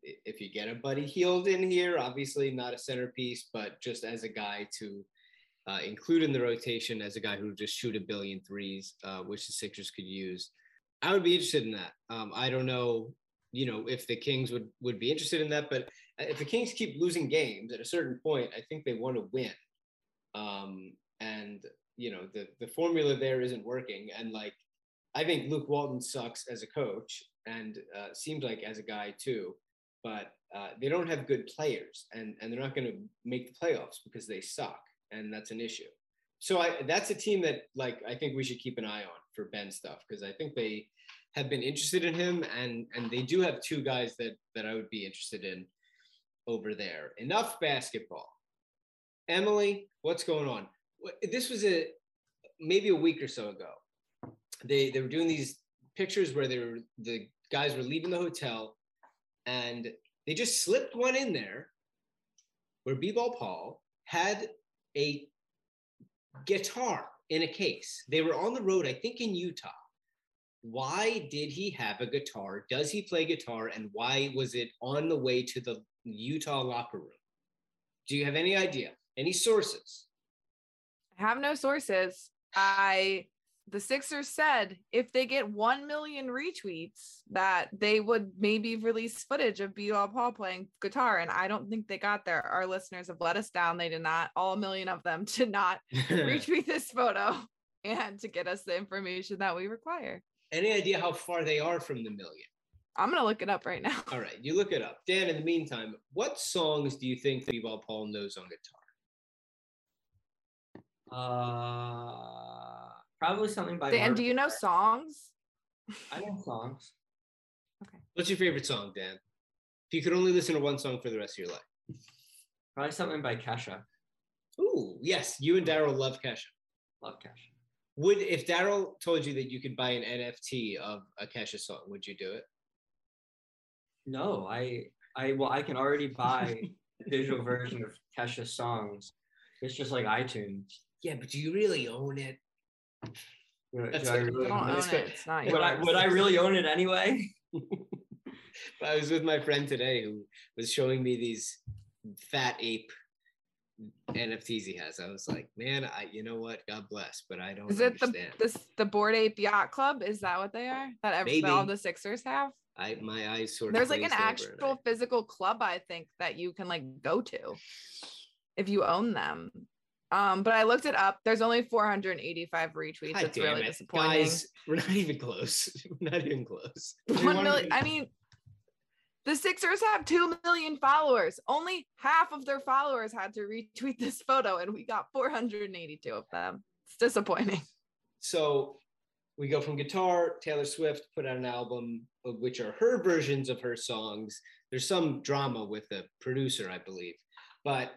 if you get a Buddy Hield in here, obviously not a centerpiece, but just as a guy to uh, include in the rotation as a guy who would just shoot a billion threes, uh, which the Sixers could use. I would be interested in that. Um, I don't know, you know, if the Kings would would be interested in that, but if the Kings keep losing games at a certain point, I think they want to win. Um, and you know, the the formula there isn't working. And like, I think Luke Walton sucks as a coach, and uh, seems like as a guy too. But uh, they don't have good players, and and they're not going to make the playoffs because they suck, and that's an issue. So I that's a team that like I think we should keep an eye on for Ben stuff because I think they have been interested in him, and and they do have two guys that that I would be interested in over there. Enough basketball. Emily, what's going on? This was a maybe a week or so ago. They they were doing these pictures where they were the guys were leaving the hotel, and they just slipped one in there, where B-ball Paul had a guitar in a case. They were on the road, I think, in Utah. Why did he have a guitar? Does he play guitar? And why was it on the way to the Utah locker room? Do you have any idea? Any sources? I have no sources. I the Sixers said if they get 1 million retweets that they would maybe release footage of B.L. Paul playing guitar and I don't think they got there. Our listeners have let us down. They did not. All a million of them [laughs] did not [laughs] retweet this photo and to get us the information that we require. any idea how far they are from the million? I'm going to look it up right now. All right, you look it up. Dan, in the meantime, what songs do you think that B-ball Paul knows on guitar? Uh, probably something by. Dan, Marvin do you know Gaye. songs? I know songs. Okay. What's your favorite song, Dan? If you could only listen to one song for the rest of your life. Probably something by Kesha. Ooh, yes, you and Daryl love Kesha. Love Kesha. Would if Daryl told you that you could buy an NFT of a Kesha song, would you do it? No, I, I, well, I can already buy a digital [laughs] version of Kesha's songs. It's just like iTunes. Yeah, but do you really own it? Do- That's do I like- really Don't own own it? it. It's not Would I, would I really own it anyway? [laughs] I was with my friend today who was showing me these fat ape NFTs he has. I was like, man, I you know what? God bless, but I don't Is it the understand. this the Bored Ape Yacht Club? Is that what they are? That, every, that all the Sixers have? I my eyes sort of There's like an glazed over and actual physical club I think that you can like go to if you own them. Um, but I looked it up. There's only 485 retweets. God it's really it. disappointing. Guys, [laughs] we're not even close. [laughs] we're not even close. [laughs] One million. I mean, the Sixers have two million followers. Only half of their followers had to retweet this photo, and we got 482 of them. It's disappointing. So we go from guitar. Taylor Swift put out an album, of which are her versions of her songs. There's some drama with the producer, I believe, but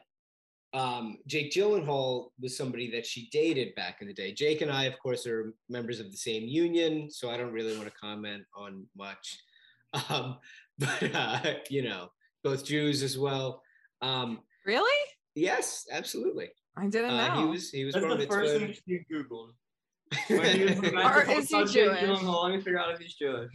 um, Jake Gyllenhaal was somebody that she dated back in the day. Jake and I, of course, are members of the same union, so I don't really want to comment on much. [laughs] Um, but uh, you know, both Jews as well. Um, Really? yes, absolutely. I didn't know. Uh, he was he was That's bar the first mitzvahed. thing you Googled. [laughs] Or is he talk Jewish? Gyllenhaal, Let me figure out if he's Jewish.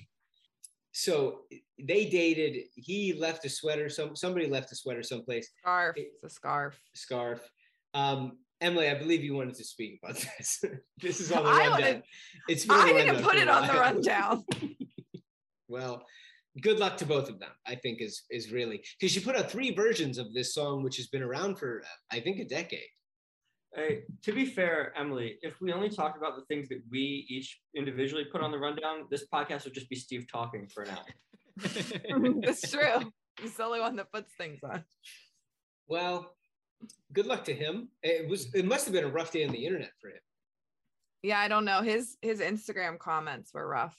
so they dated. He left a sweater. Some somebody left a sweater someplace. Scarf. It's a scarf. Scarf. Um, Emily, I believe you wanted to speak about this. [laughs] this is on the I rundown. wanted- it's been I on the didn't put it on the rundown. [laughs] well, good luck to both of them. I think is is really because you put out three versions of this song, which has been around for I think a decade. Hey, to be fair, Emily, if we only talked about the things that we each individually put on the rundown, this podcast would just be Steve talking for an hour. [laughs] That's true. He's the only one that puts things on. well, good luck to him. It was it must have been a rough day on the internet for him. Yeah, I don't know. His his Instagram comments were rough.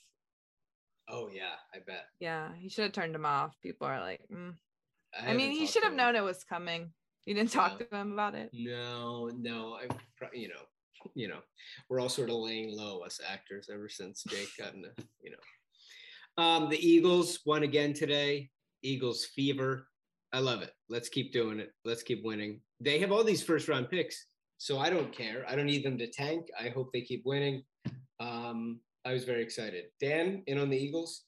Oh yeah, I bet. Yeah, he should have turned him off. People are like, mm. I, haven't mean, he should have known it was coming. You didn't talk Yeah. to them about it. No, no, I, pro- you know, you know, we're all sort of laying low, us actors, ever since Jake got in, the, you know. Um, the Eagles won again today. Eagles fever. I love it. Let's keep doing it. Let's keep winning. They have all these first round picks, so I don't care. I don't need them to tank. I hope they keep winning. Um, I was very excited. Dan, in on the Eagles?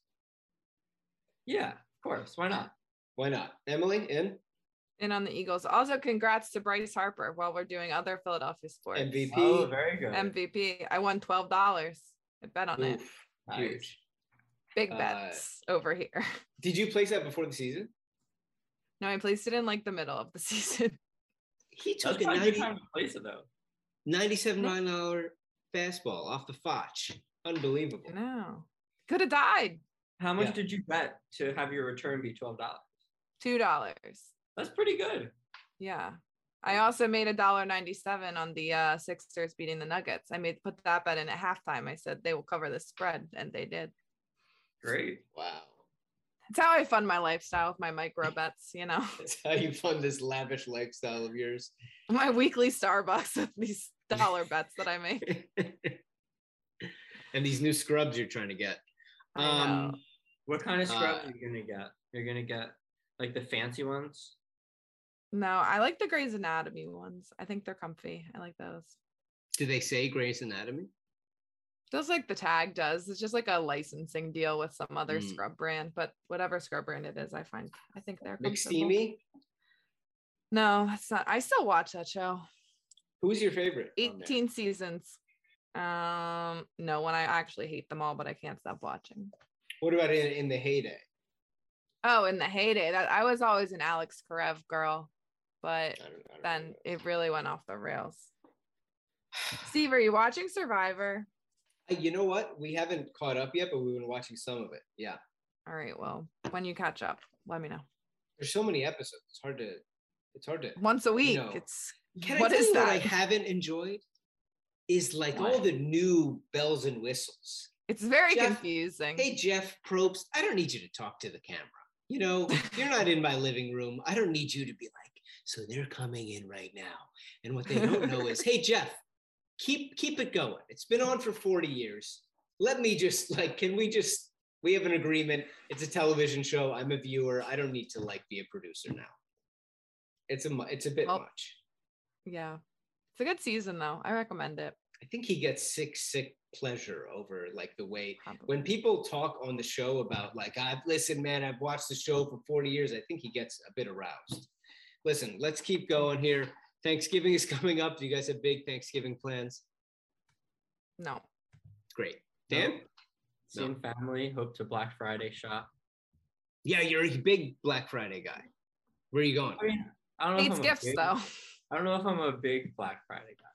Yeah, of course. Why not? Why not? Emily, in in on the Eagles. Also, congrats to Bryce Harper while we're doing other Philadelphia sports. MVP. Oh, oh, very good. MVP. I won twelve dollars. I bet on Oof, it. Huge. Big uh, bets uh, over here. [laughs] Did you place that before the season? No, I placed it in like the middle of the [laughs] season. He took That's a 90, time to place it though. 97 mile an hour fastball off the Foch. Unbelievable. No. Could have died. How much yeah. did you bet to have your return be $12? $2. That's pretty good. Yeah. I also made a dollar ninety-seven on the uh, Sixers beating the Nuggets. I made put that bet in at halftime. I said they will cover the spread, and they did. Great. Wow. That's how I fund my lifestyle with my micro [laughs] bets. You know, That's how you fund this lavish lifestyle of yours. my weekly Starbucks with these dollar bets that I make. [laughs] and these new scrubs you're trying to get. Um, What kind of scrubs Uh, are you gonna get? You're gonna get like the fancy ones. No, I like the Grey's Anatomy ones. I think they're comfy. I like those. do they say Grey's Anatomy? Just like the tag does. It's just like a licensing deal with some other Mm. scrub brand, but whatever scrub brand it is, I find I think they're. McSteamy? No, that's not. I still watch that show. Who's your favorite? 18 seasons. Um, no one. I actually hate them all, but I can't stop watching. What about in, in the heyday? Oh, in the heyday, that I was always an Alex Karev girl, but I don't, I don't then it really went off the rails. Steve, are you watching Survivor? You know what? We haven't caught up yet, but we've been watching some of it. Yeah. All right. Well, when you catch up, let me know. There's so many episodes. It's hard to it's hard to Once a week. know, it's Can what I tell is you that? what I haven't enjoyed? Is like all the new bells and whistles. it's very Jeff- confusing. Hey Jeff Probst, I don't need you to talk to the camera. You know, you're not in my living room. I don't need you to be like, so they're coming in right now. And what they don't know is, hey Jeff, keep keep it going. It's been on for 40 years. Let me just like, can we just we have an agreement. It's a television show. I'm a viewer. I don't need to like be a producer now. It's a it's a bit Well, much. yeah. It's a good season though. I recommend it. I think he gets sick, sick pleasure over like the way Probably. when people talk on the show about like I've listened, man, I've watched the show for 40 years. I think he gets a bit aroused. Listen, let's keep going here. Thanksgiving is [laughs] coming up. Do you guys have big Thanksgiving plans? no. Great. Dan? Same family. Hope to Black Friday shop. Yeah, you're a big Black Friday guy. Where are you going? I mean, I don't know. if Hates I'm gifts big- though. I don't know if I'm a big Black Friday guy.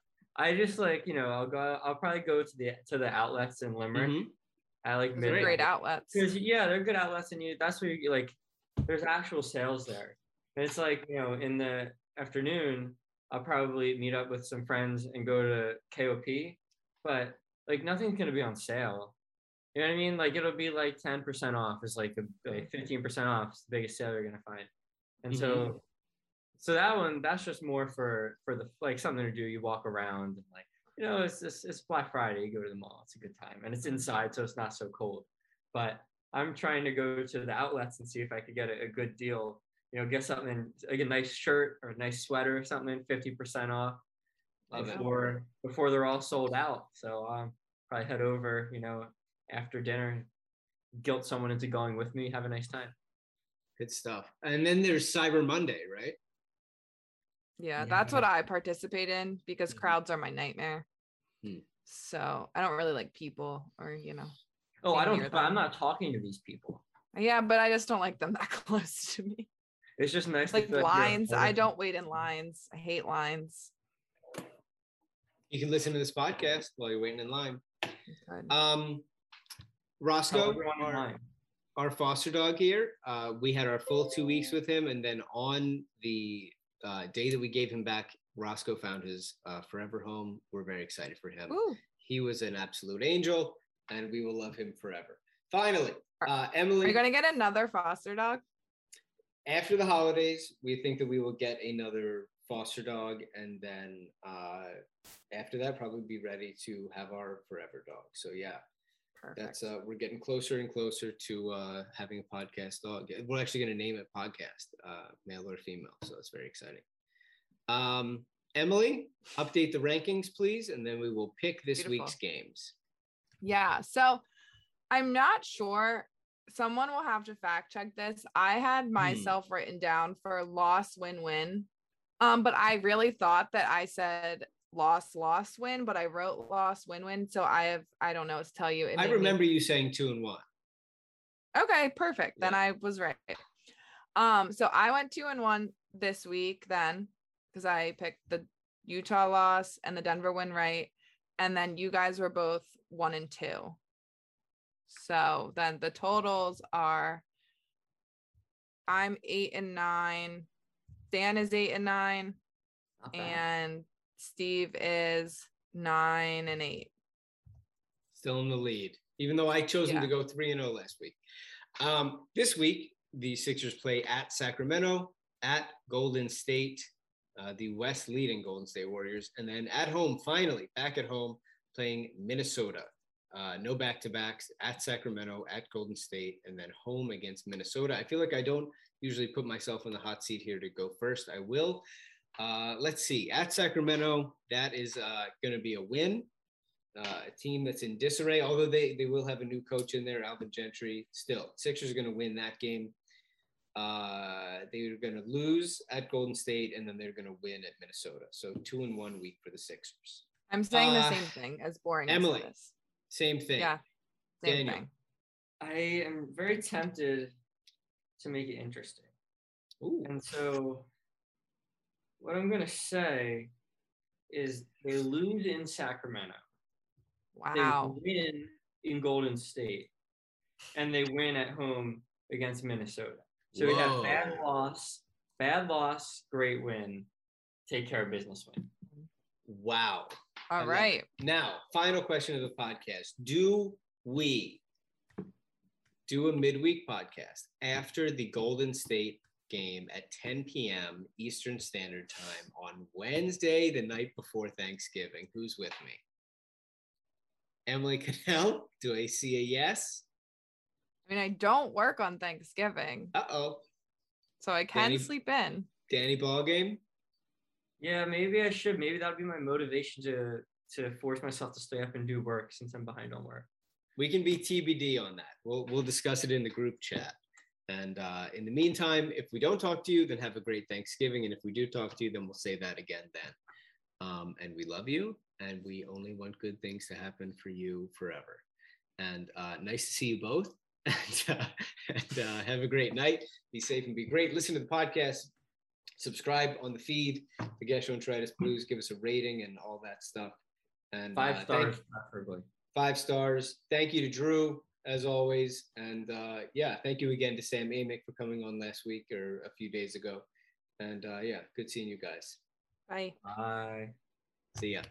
I just like you know I'll go. I'll probably go to the to the outlets in Limerick. Mhm. I like Those are. Great outlets. Yeah, they're good outlets, and you that's where you like. There's actual sales there, and it's like you know in the afternoon I'll probably meet up with some friends and go to KOP, but like nothing's gonna be on sale. You know what I mean? Like it'll be like ten percent off is like a like fifteen percent off is the biggest sale you're gonna find, and so. Mm-hmm. So that one, that's just more for for the like something to do. You walk around and like you know, it's just it's Black Friday. You go to the mall. It's a good time, and it's inside, so it's not so cold. But I'm trying to go to the outlets and see if I could get a, a good deal. You know, get something like a nice shirt or a nice sweater or something, fifty percent off Love it. before before they're all sold out. So um, probably head over. You know, after dinner, guilt someone into going with me. Have a nice time. Good stuff. And then there's Cyber Monday, right? Yeah, that's what I participate in because Mhm. crowds are my nightmare. Hmm. So I don't really like people or, you know. Oh, I don't. But I'm not talking to these people. Yeah, but I just don't like them [laughs] that close to me. It's just nice. to Like feel lines, part I don't wait in lines. I hate lines. You can listen to this podcast while you're waiting in line. Um, Roscoe, our, line. our foster dog here, uh, we had our full two weeks with him, and then on the uh, day that we gave him back, Roscoe found his uh, forever home. We're very excited for him. Ooh, He was an absolute angel, and we will love him forever. Finally, uh, are you gonna get another foster dog? After the holidays, we think that we will get another foster dog, and then uh, after that, probably be ready to have our forever dog. So yeah, Perfect. that's uh, we're getting closer and closer to uh, having a podcast dog. We're actually going to name it podcast, uh, male or female. So it's very exciting. Um, Emily, update the rankings, please, and then we will pick this Beautiful. week's games. Yeah. So I'm not sure. Someone will have to fact check this. I had myself written down for loss, win, win. Um, but I really thought that I said loss, loss, win, but I wrote loss, win, win. So I have, I don't know what to tell you. It I made me- remember you saying two and one. Okay, perfect. Then I was right. Um, so I went two and one this week then because I picked the Utah loss and the Denver win right. And then you guys were both one and two. So then the totals are I'm eight and nine, Dan is eight and nine, bad. and Steve is nine and eight. still in the lead, even though I chose Yeah. to go 3 and 0 last week. Um, this week, the Sixers play at Sacramento, at Golden State, uh, the West leading Golden State Warriors, and then at home, finally, back at home, playing Minnesota. Uh, no back to backs at Sacramento, at Golden State, and then home against Minnesota. I feel like I don't usually put myself in the hot seat here to go first. I will. Uh, let's see. At Sacramento, that is uh, going to be a win uh, a team that's in disarray, although they, they will have a new coach in there, Alvin Gentry. Still, Sixers are going to win that game. Uh, they're going to lose at Golden State, and then they're going to win at Minnesota. So two and one week for the Sixers. I'm saying the Uh, same thing as boring. as Emily, is. Same thing. Yeah. Same Daniel. thing. I am very tempted to make it interesting. Ooh. And so, what I'm going to say is they lose in Sacramento. Wow. They win in Golden State, and they win at home against Minnesota. So we have bad loss, bad loss, great win, take care of business win. Wow. I All love right. Now, final question of the podcast. Do we do a midweek podcast after the Golden State game at 10 p.m. Eastern Standard Time on Wednesday, the night before Thanksgiving? Who's with me? Emily Cannell, do I see a yes? I mean, I don't work on Thanksgiving, Uh oh. so I can Danny- sleep in. Danny Ballgame? Yeah, maybe I should. Maybe that'll be my motivation to to force myself to stay up and do work since I'm behind on work. we can be TBD on that. We'll we'll discuss it in the group chat. And uh, in the meantime, if we don't talk to you, then have a great Thanksgiving. And if we do talk to you, then we'll say that again then. Um, and we love you, and we only want good things to happen for you forever. And uh, nice to see you both. [laughs] And, uh, and uh, have a great night. Be safe and be great. Listen to the podcast. Subscribe on the feed, the Gastroenteritis Blues. Give us a rating and all that stuff. And Five uh, stars, preferably. five stars. Thank you to Drew, as always. And uh, yeah, thank you again to Sam Amick for coming on last week or a few days ago. And uh, yeah, good seeing you guys. Bye. Bye. See ya.